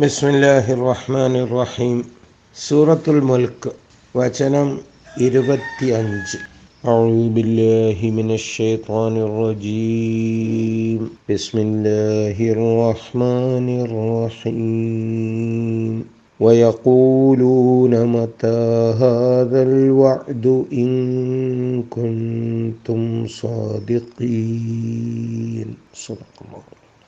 ബിസ്മില്ലാഹി റഹ്മാൻ റഹീം സൂറത്തുൽ മുൽക്ക് വചനം ഇരുപത്തി അഞ്ച് أعوذ بالله من الشيطان الرجيم بسم الله الرحمن الرحيم ويقولون متى هذا الوعد إن كنتم صادقين صدق الله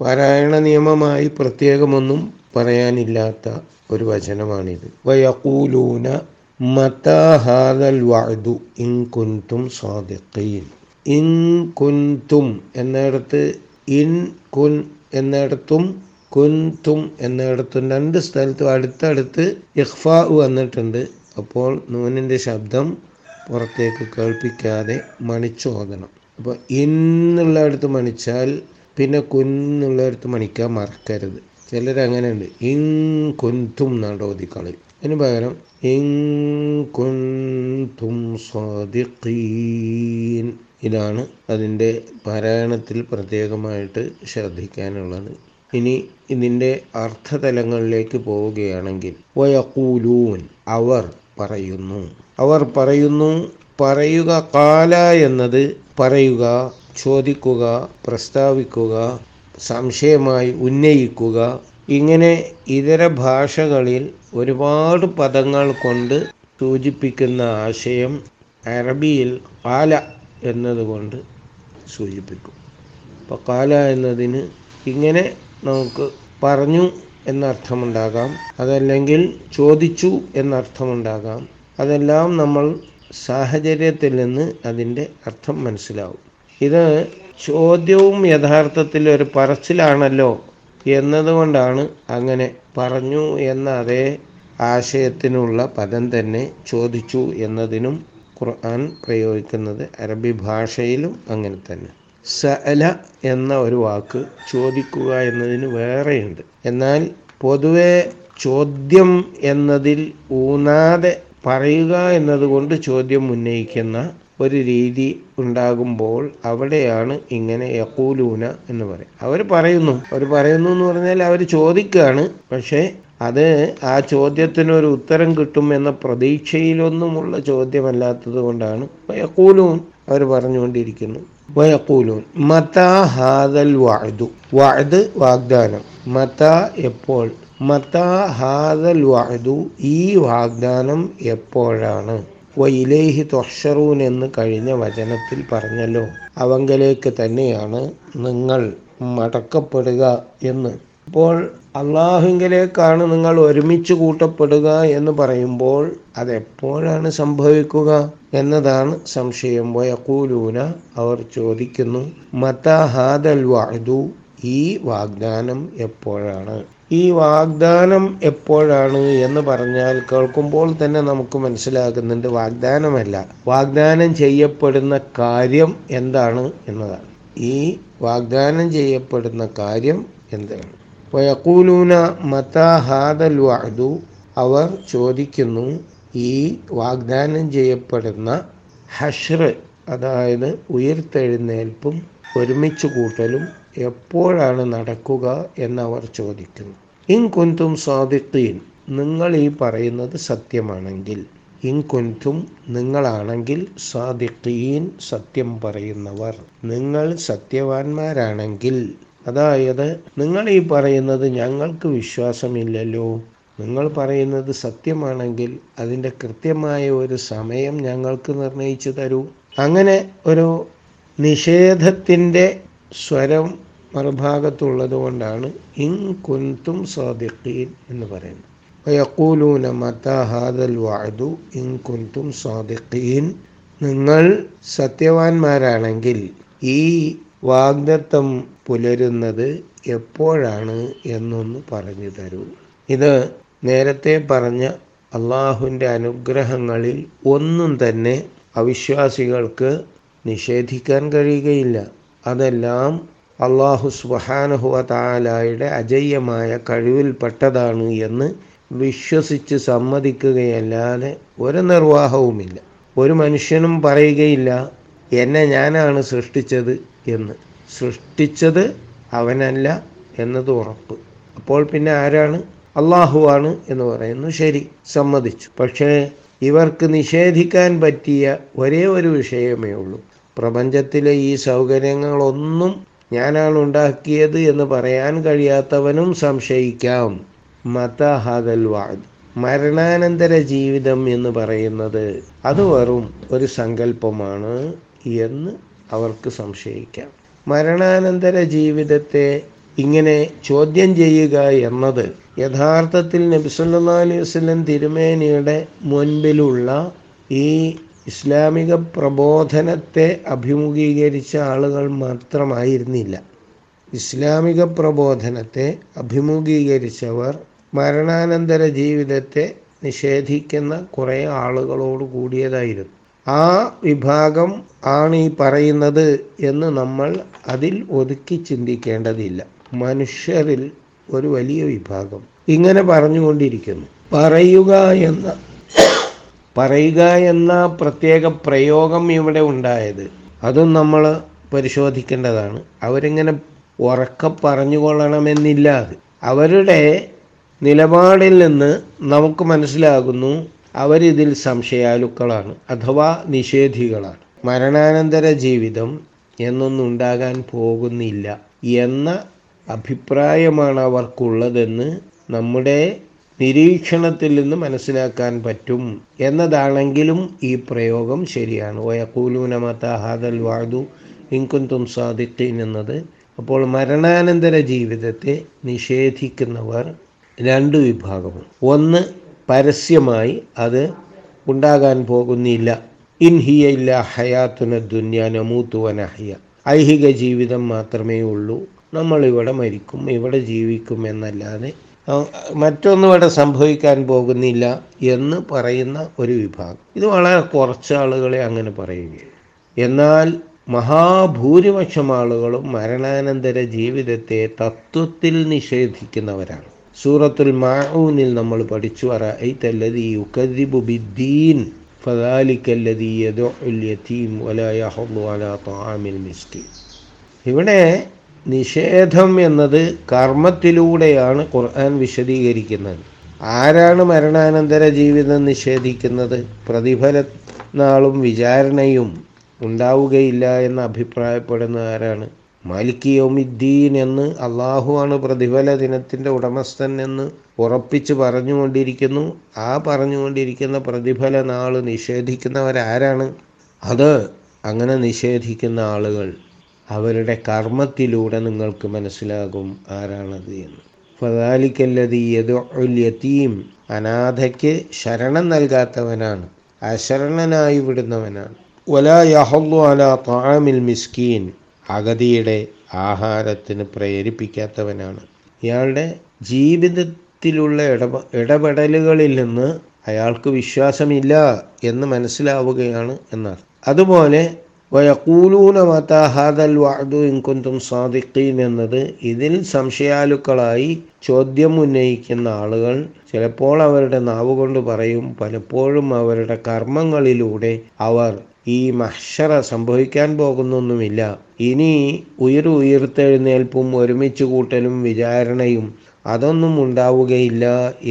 പാരായണ നിയമമായി പ്രത്യേകമൊന്നും പറയാനില്ലാത്ത ഒരു വചനമാണിത്. വയക്കൂലൂന മതാഹാദൽ വഅദു ഇൻ കുന്തും ഇൻ എന്നിടത്ത് ഇൻ കുൻ എന്നിടത്തും കുന്തും എന്നിടത്തും രണ്ട് സ്ഥലത്തും അടുത്തടുത്ത് ഇഹ്ഫാ വന്നിട്ടുണ്ട്. അപ്പോൾ നൂനിന്റെ ശബ്ദം പുറത്തേക്ക് കേൾപ്പിക്കാതെ മണിച്ചോതണം അപ്പോൾ ഇന്നുള്ളടത്ത് മണിച്ചാൽ പിന്നെ കുന്നുള്ളടത്ത് മണിക്കാൻ മറക്കരുത്. ചിലരങ്ങനെയുണ്ട്. ഇങ് കൊന്തും എന്നാണ് ഓതിക്കളി അതിന് പകരം ഇങ് കൊന്തും സ്വാദിഖീൻ ഇതാണ് അതിന്റെ പാരായണത്തിൽ പ്രത്യേകമായിട്ട് ശ്രദ്ധിക്കാനുള്ളത്. ഇനി ഇതിന്റെ അർത്ഥതലങ്ങളിലേക്ക് പോവുകയാണെങ്കിൽ വയക്കൂലൂൻ അവർ പറയുന്നു. അവർ പറയുന്നു പറയുക കാല എന്നത് പറയുക ചോദിക്കുക പ്രസ്താവിക്കുക സംശയമായി ഉന്നയിക്കുക. ഇങ്ങനെ ഇതര ഭാഷകളിൽ ഒരുപാട് പദങ്ങൾ കൊണ്ട് സൂചിപ്പിക്കുന്ന ആശയം അറബിയിൽ കാല എന്നതുകൊണ്ട് സൂചിപ്പിക്കും. അപ്പോൾ കാല എന്നതിന് ഇങ്ങനെ നമുക്ക് പറഞ്ഞു എന്നർത്ഥമുണ്ടാകാം. അതല്ലെങ്കിൽ ചോദിച്ചു എന്നർത്ഥമുണ്ടാകാം. അതെല്ലാം നമ്മൾ സാഹചര്യത്തിൽ നിന്ന് അതിന്റെ അർത്ഥം മനസ്സിലാവും. ഇത് ചോദ്യവും യഥാർത്ഥത്തിൽ ഒരു പറച്ചിലാണല്ലോ എന്നതുകൊണ്ടാണ് അങ്ങനെ പറഞ്ഞു എന്ന അതേ ആശയത്തിനുള്ള പദം തന്നെ ചോദിച്ചു എന്നതിനും ഖുർആൻ പ്രയോഗിക്കുന്നത് അറബി ഭാഷയിലും അങ്ങനെ തന്നെ. സഅല എന്ന ഒരു വാക്ക് ചോദിക്കുക എന്നതിന് വേറെയുണ്ട്. എന്നാൽ പൊതുവെ ചോദ്യം എന്നതിൽ ഊന്നാതെ പറയുക എന്നതുകൊണ്ട് ചോദ്യം ഉന്നയിക്കുന്ന ഒരു രീതി ഉണ്ടാകുമ്പോൾ അവിടെയാണ് ഇങ്ങനെ യക്കൂലൂന എന്ന് പറയും. അവർ പറയുന്നു. അവർ പറയുന്നു എന്ന് പറഞ്ഞാൽ അവർ ചോദിക്കുകയാണ് പക്ഷേ അത് ആ ചോദ്യത്തിനൊരു ഉത്തരം കിട്ടും എന്ന പ്രതീക്ഷയിലൊന്നുമുള്ള ചോദ്യമല്ലാത്തത് കൊണ്ടാണ്. യക്കൂലൂൻ അവർ പറഞ്ഞുകൊണ്ടിരിക്കുന്നു. വയക്കൂലൂൻ മതാ ഹാദൽ വാഴ്തു വാഴ്ത് വാഗ്ദാനം. മതാ എപ്പോൾ? മതാ ഹാദൽ വാഴ്തു ഈ വാഗ്ദാനം എപ്പോഴാണ്? വയിലേഹി തൊഷറൂൻ എന്ന് കഴിഞ്ഞ വചനത്തിൽ പറഞ്ഞല്ലോ. അവങ്കലേക്ക് തന്നെയാണ് നിങ്ങൾ മടക്കപ്പെടുക എന്ന്. അപ്പോൾ അള്ളാഹുങ്കിലേക്കാണ് നിങ്ങൾ ഒരുമിച്ച് കൂട്ടപ്പെടുക എന്ന് പറയുമ്പോൾ അതെപ്പോഴാണ് സംഭവിക്കുക എന്നതാണ് സംശയം. വയക്കൂലൂന അവർ ചോദിക്കുന്നു മത ഹാദൽ വാഴ്തു ഈ വാഗ്ദാനം എപ്പോഴാണ്? ഈ വാഗ്ദാനം എപ്പോഴാണ് എന്ന് പറഞ്ഞാൽ കേൾക്കുമ്പോൾ തന്നെ നമുക്ക് മനസ്സിലാകുന്നുണ്ട് വാഗ്ദാനമല്ല. വാഗ്ദാനം ചെയ്യപ്പെടുന്ന കാര്യം എന്താണ് എന്നതാണ്. ഈ വാഗ്ദാനം ചെയ്യപ്പെടുന്ന കാര്യം എന്താണ്? വയക്കൂലൂന മതാ ഹാദൽ വാദു അവർ ചോദിക്കുന്നു ഈ വാഗ്ദാനം ചെയ്യപ്പെടുന്ന ഹഷ്ർ അതായത് ഉയർത്തെഴുന്നേൽപ്പും ഒരുമിച്ച് കൂട്ടലും എപ്പോഴാണ് നടക്കുക എന്നവർ ചോദിക്കുന്നു. ഇൻ കുന്തും സ്വാദിഖീൻ നിങ്ങൾ ഈ പറയുന്നത് സത്യമാണെങ്കിൽ. ഇൻ കുന്തും നിങ്ങളാണെങ്കിൽ സ്വാദിത്തീൻ സത്യം പറയുന്നവർ. നിങ്ങൾ സത്യവാന്മാരാണെങ്കിൽ അതായത് നിങ്ങൾ ഈ പറയുന്നത് ഞങ്ങൾക്ക് വിശ്വാസമില്ലല്ലോ. നിങ്ങൾ പറയുന്നത് സത്യമാണെങ്കിൽ അതിന്റെ കൃത്യമായ ഒരു സമയം ഞങ്ങൾക്ക് നിർണയിച്ചു തരൂ. അങ്ങനെ ഒരു നിഷേധത്തിന്റെ സ്വരം മറുഭാഗത്തുള്ളത് കൊണ്ടാണ് ഇൻ കുന്തും സാദിഖീൻ എന്ന് പറയുന്നത്. വയക്കൂലൂന ഹാദൽ ഇൻ കുന്തും സാദിഖീൻ. നിങ്ങൾ സത്യവാന്മാരാണെങ്കിൽ ഈ വാഗ്ദത്തം പുലരുന്നത് എപ്പോഴാണ് എന്നൊന്ന് പറഞ്ഞു തരൂ. ഇത് നേരത്തെ പറഞ്ഞ അള്ളാഹുവിന്റെ അനുഗ്രഹങ്ങളിൽ ഒന്നും തന്നെ അവിശ്വാസികൾക്ക് നിഷേധിക്കാൻ കഴിയുകയില്ല. അതെല്ലാം അള്ളാഹു സുബാനഹുവ താലായുടെ അജയ്യമായ കഴിവിൽപ്പെട്ടതാണ് എന്ന് വിശ്വസിച്ച് സമ്മതിക്കുകയല്ലാതെ ഒരു നിർവാഹവുമില്ല. ഒരു മനുഷ്യനും പറയുകയില്ല എന്നെ ഞാനാണ് സൃഷ്ടിച്ചത് എന്ന്. സൃഷ്ടിച്ചത് അവനല്ല എന്നത് ഉറപ്പ്. അപ്പോൾ പിന്നെ ആരാണ്? അള്ളാഹുവാണ് എന്ന് പറയുന്നു. ശരി സമ്മതിച്ചു. പക്ഷേ ഇവർക്ക് നിഷേധിക്കാൻ പറ്റിയ ഒരേ ഒരു വിഷയമേ ഉള്ളൂ. പ്രപഞ്ചത്തിലെ ഈ സൗകര്യങ്ങളൊന്നും ഞാനാണ് ഉണ്ടാക്കിയത് എന്ന് പറയാൻ കഴിയാത്തവനും സംശയിക്കാം. മത ഹദൽ വാദ് മരണാനന്തര ജീവിതം എന്ന് പറയുന്നത് അത് വെറും ഒരു സങ്കല്പമാണ് എന്ന് അവർക്ക് സംശയിക്കാം. മരണാനന്തര ജീവിതത്തെ ഇങ്ങനെ ചോദ്യം ചെയ്യുക എന്നത് യഥാർത്ഥത്തിൽ നബിസല്ലാ അലൈഹി തിരുമേനിയുടെ മുൻപിലുള്ള ഈ ഇസ്ലാമിക പ്രബോധനത്തെ അഭിമുഖീകരിച്ച ആളുകൾ മാത്രമായിരുന്നില്ല. ഇസ്ലാമിക പ്രബോധനത്തെ അഭിമുഖീകരിച്ചവർ മരണാനന്തര ജീവിതത്തെ നിഷേധിക്കുന്ന കുറേ ആളുകളോട് കൂടിയതായിരുന്നു. ആ വിഭാഗം ആണ് ഈ പറയുന്നത് എന്ന് നമ്മൾ അതിൽ ഒതുക്കി ചിന്തിക്കേണ്ടതില്ല. മനുഷ്യരിൽ ഒരു വലിയ വിഭാഗം ഇങ്ങനെ പറഞ്ഞുകൊണ്ടിരിക്കുന്നു. പറയുക എന്ന പറയുക എന്ന പ്രത്യേക പ്രയോഗം ഇവിടെ ഉണ്ടായത്. അതും നമ്മൾ പരിശോധിക്കേണ്ടതാണ്. അവരിങ്ങനെ ഉറക്ക പറഞ്ഞുകൊള്ളണമെന്നില്ല അത്. അവരുടെ നിലപാടിൽ നിന്ന് നമുക്ക് മനസ്സിലാകുന്നു അവരിതിൽ സംശയാലുക്കളാണ് അഥവാ നിഷേധികളാണ്. മരണാനന്തര ജീവിതം എന്നൊന്നും ഉണ്ടാകാൻ പോകുന്നില്ല എന്ന അഭിപ്രായമാണ് അവർക്കുള്ളതെന്ന് നമ്മുടെ നിരീക്ഷണത്തിൽ നിന്ന് മനസ്സിലാക്കാൻ പറ്റും എന്നതാണെങ്കിലും ഈ പ്രയോഗം ശരിയാണ്. വയക്കൂലൂന മതാഹാദൽ വാദു ഇൻകുന്തും സാദിഖീൻ എന്നത്. അപ്പോൾ മരണാനന്തര ജീവിതത്തെ നിഷേധിക്കുന്നവർ രണ്ട് വിഭാഗം ഒന്ന് പരസ്യമായി അത് ഉണ്ടാകാൻ പോകുന്നില്ല. ഇൻഹിയ ഇല്ല ഹയാത്തുന ദുന്യ നമൂത്തുവനഹിയ ഐഹിക ജീവിതം മാത്രമേ ഉള്ളൂ. നമ്മൾ ഇവിടെ മരിക്കും ഇവിടെ ജീവിക്കും എന്നല്ലാതെ മറ്റൊന്നും ഇവിടെ സംഭവിക്കാൻ പോകുന്നില്ല എന്ന് പറയുന്ന ഒരു വിഭാഗം. ഇത് വളരെ കുറച്ച് ആളുകളെ അങ്ങനെ പറയുകയുള്ളൂ എന്നാൽ മഹാഭൂരിപക്ഷം ആളുകളും മരണാനന്തര ജീവിതത്തെ തത്വത്തിൽ നിഷേധിക്കുന്നവരാണ്. സൂറത്തുൽ മാഊനിൽ നമ്മൾ പഠിച്ചു ഫദാലിക്കല്ലദീ യദഉൽ യതീം വലാ യഹുദ്ദു അലാ തആമിൽ മിസ്കീൻ. ഇവിടെ നിഷേധം എന്നത് കർമ്മത്തിലൂടെയാണ് ഖുർആൻ വിശദീകരിക്കുന്നത്. ആരാണ് മരണാനന്തര ജീവിതം നിഷേധിക്കുന്നത്? പ്രതിഫല നാളും വിചാരണയും ഉണ്ടാവുകയില്ല എന്ന് അഭിപ്രായപ്പെടുന്ന ആരാണ്? മാലിക്കിയോമിദ്ദീൻ എന്ന് അള്ളാഹുവാണ് പ്രതിഫല ദിനത്തിന്റെ ഉടമസ്ഥൻ എന്ന് ഉറപ്പിച്ച് പറഞ്ഞുകൊണ്ടിരിക്കുന്നു. ആ പറഞ്ഞുകൊണ്ടിരിക്കുന്ന പ്രതിഫല നാൾ നിഷേധിക്കുന്നവരാരാണ്? അത് അങ്ങനെ നിഷേധിക്കുന്ന ആളുകൾ. അവരുടെ കർമ്മത്തിലൂടെ നിങ്ങൾക്ക് മനസ്സിലാകും ആരാണത് എന്ന്. ഫദാലിക്കല്ലതി യതീം അനാഥയ്ക്ക് ശരണം നൽകാത്തവനാണ്. അശരണനായി വിടുന്നവനാണ്. വല യഹല്ലു അല താമിൽ മിസ്കീൻ അഗതിയുടെ ആഹാരത്തിന് പ്രേരിപ്പിക്കാത്തവനാണ്. ഇയാളുടെ ജീവിതത്തിലുള്ള ഇടപ ഇടപെടലുകളിൽ നിന്ന് അയാൾക്ക് വിശ്വാസമില്ല എന്ന് മനസ്സിലാവുകയാണ് എന്നർത്ഥം അതുപോലെ വയക്കൂലൂന മതാഹാദൽ വാദു ഇൻകുന്തും സാദിഖീൻ എന്നത് ഇതിൽ സംശയാലുക്കളായി ചോദ്യം ഉന്നയിക്കുന്ന ആളുകൾ ചിലപ്പോൾ അവരുടെ നാവുകൊണ്ട് പറയും പലപ്പോഴും അവരുടെ കർമ്മങ്ങളിലൂടെ അവർ ഈ മഹ്ഷറ സംഭവിക്കാൻ പോകുന്നൊന്നുമില്ല. ഇനി ഉയർ ഉയർത്തെഴുന്നേൽപ്പും ഒരുമിച്ച് കൂട്ടലും വിചാരണയും അതൊന്നും ഉണ്ടാവുകയില്ല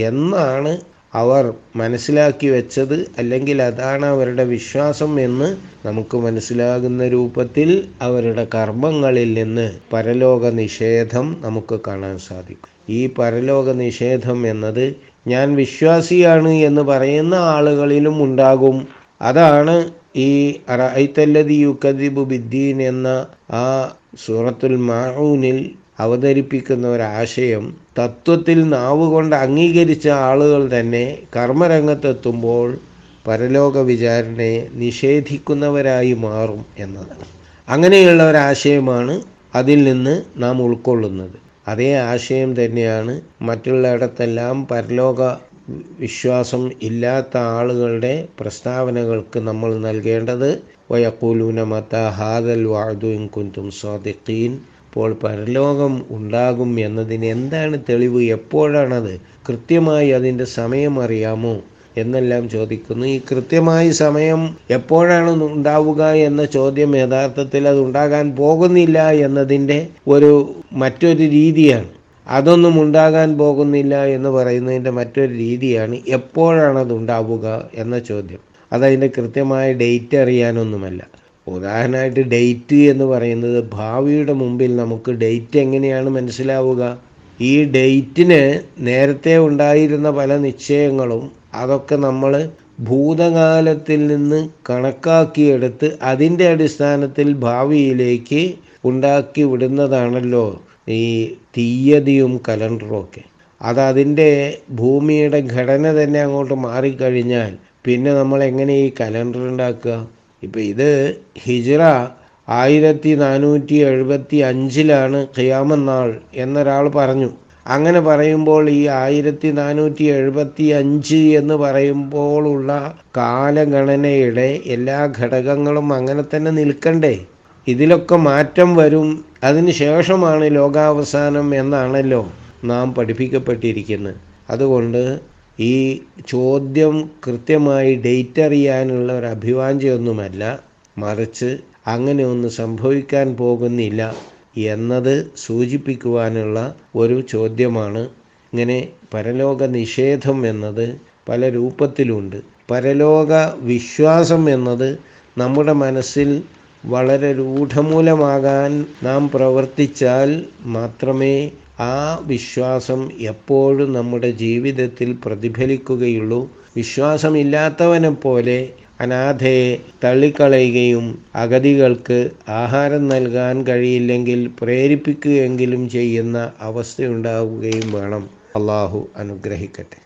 എന്നാണ് അവർ മനസ്സിലാക്കി വെച്ചത് അല്ലെങ്കിൽ അതാണ് അവരുടെ വിശ്വാസം എന്ന് നമുക്ക് മനസ്സിലാകുന്ന രൂപത്തിൽ അവരുടെ കർമ്മങ്ങളിൽ നിന്ന് പരലോക നിഷേധം നമുക്ക് കാണാൻ സാധിക്കും. ഈ പരലോക നിഷേധം എന്നത് ഞാൻ വിശ്വാസിയാണ് എന്ന് പറയുന്ന ആളുകളിലും ഉണ്ടാകും. അതാണ് ഈ റൈത്തല്ലതി യുക്കദിബു ബിദ്ദീൻ എന്ന ആ സൂറത്തുൽ മാഊനിൽ അവതരിപ്പിക്കുന്ന ഒരാശയം തത്വത്തിൽ നാവുകൊണ്ട് അംഗീകരിച്ച ആളുകൾ തന്നെ കർമ്മരംഗത്തെത്തുമ്പോൾ പരലോക വിചാരണയെ നിഷേധിക്കുന്നവരായി മാറും എന്നതാണ്. അങ്ങനെയുള്ള ഒരാശയമാണ് അതിൽ നിന്ന് നാം ഉൾക്കൊള്ളുന്നത്. അതേ ആശയം തന്നെയാണ് മറ്റുള്ളിടത്തെല്ലാം പരലോക വിശ്വാസം ഇല്ലാത്ത ആളുകളുടെ പ്രസ്താവനകൾക്ക് നമ്മൾ നൽകേണ്ടത്. വയക്കൂലൂന മത്ത ഹാദൽ വാദു കുന്തും സ്വാദിഖീൻ അപ്പോൾ പരലോകം ഉണ്ടാകും എന്നതിന് എന്താണ് തെളിവ്? എപ്പോഴാണത്? കൃത്യമായി അതിന്റെ സമയം അറിയാമോ? എന്നെല്ലാം ചോദിക്കുന്നു. ഈ കൃത്യമായി സമയം എപ്പോഴാണ് ഉണ്ടാവുക എന്ന ചോദ്യം യഥാർത്ഥത്തിൽ അത് ഉണ്ടാകാൻ പോകുന്നില്ല എന്നതിന്റെ ഒരു മറ്റൊരു രീതിയാണ്. അതൊന്നും ഉണ്ടാകാൻ പോകുന്നില്ല എന്ന് പറയുന്നതിന്റെ മറ്റൊരു രീതിയാണ് എപ്പോഴാണ് അത് ഉണ്ടാവുക എന്ന ചോദ്യം. അതതിന്റെ കൃത്യമായ ഡേറ്റ് അറിയാനൊന്നുമല്ല. ഉദാഹരണമായിട്ട് ഡേറ്റ് എന്ന് പറയുന്നത് ഭാവിയുടെ മുമ്പിൽ നമുക്ക് ഡേറ്റ് എങ്ങനെയാണ് മനസ്സിലാവുക? ഈ ഡേറ്റിന് നേരത്തെ ഉണ്ടായിരുന്ന പല നിശ്ചയങ്ങളും അതൊക്കെ നമ്മൾ ഭൂതകാലത്തിൽ നിന്ന് കണക്കാക്കിയെടുത്ത് അതിന്റെ അടിസ്ഥാനത്തിൽ ഭാവിയിലേക്ക് ഉണ്ടാക്കി വിടുന്നതാണല്ലോ ഈ തീയതിയും കലണ്ടറും ഒക്കെ. അത് അതിന്റെ ഭൂമിയുടെ ഘടന തന്നെ അങ്ങോട്ട് മാറിക്കഴിഞ്ഞാൽ പിന്നെ നമ്മൾ എങ്ങനെ ഈ കലണ്ടർ ഉണ്ടാക്കുക? ഇപ്പം ഇത് ഹിജ്റ ആയിരത്തി നാനൂറ്റി എഴുപത്തി അഞ്ചിലാണ് ഖിയാമന്നാൾ എന്നൊരാൾ പറഞ്ഞു. അങ്ങനെ പറയുമ്പോൾ ഈ ആയിരത്തി നാനൂറ്റി എഴുപത്തി അഞ്ച് എന്ന് പറയുമ്പോഴുള്ള കാലഗണനയുടെ എല്ലാ ഘടകങ്ങളും അങ്ങനെ തന്നെ നിൽക്കണ്ടേ. ഇതിലൊക്കെ മാറ്റം വരും. അതിന് ശേഷമാണ് ലോകാവസാനം എന്നാണല്ലോ നാം പഠിപ്പിക്കപ്പെട്ടിരിക്കുന്നത്. അതുകൊണ്ട് ഈ ചോദ്യം കൃത്യമായി ഡേറ്റ് അറിയാനുള്ള ഒരു അഭിവാഞ്ചയൊന്നുമല്ല മറിച്ച് അങ്ങനെ ഒന്നും സംഭവിക്കാൻ പോകുന്നില്ല എന്നത് സൂചിപ്പിക്കുവാനുള്ള ഒരു ചോദ്യമാണ്. ഇങ്ങനെ പരലോക നിഷേധം എന്നത് പല രൂപത്തിലുണ്ട്. പരലോക വിശ്വാസം എന്നത് നമ്മുടെ മനസ്സിൽ വളരെ രൂഢമൂലമാകാൻ നാം പ്രവർത്തിച്ചാൽ മാത്രമേ ആ വിശ്വാസം എപ്പോഴും നമ്മുടെ ജീവിതത്തിൽ പ്രതിഫലിക്കുകയുള്ളൂ. വിശ്വാസമില്ലാത്തവനെ പോലെ അനാഥയെ തള്ളിക്കളയുകയും അഗതികൾക്ക് ആഹാരം നൽകാൻ കഴിയില്ലെങ്കിൽ പ്രേരിപ്പിക്കുകയെങ്കിലും ചെയ്യുന്ന അവസ്ഥയുണ്ടാവുകയും വേണം. അള്ളാഹു അനുഗ്രഹിക്കട്ടെ.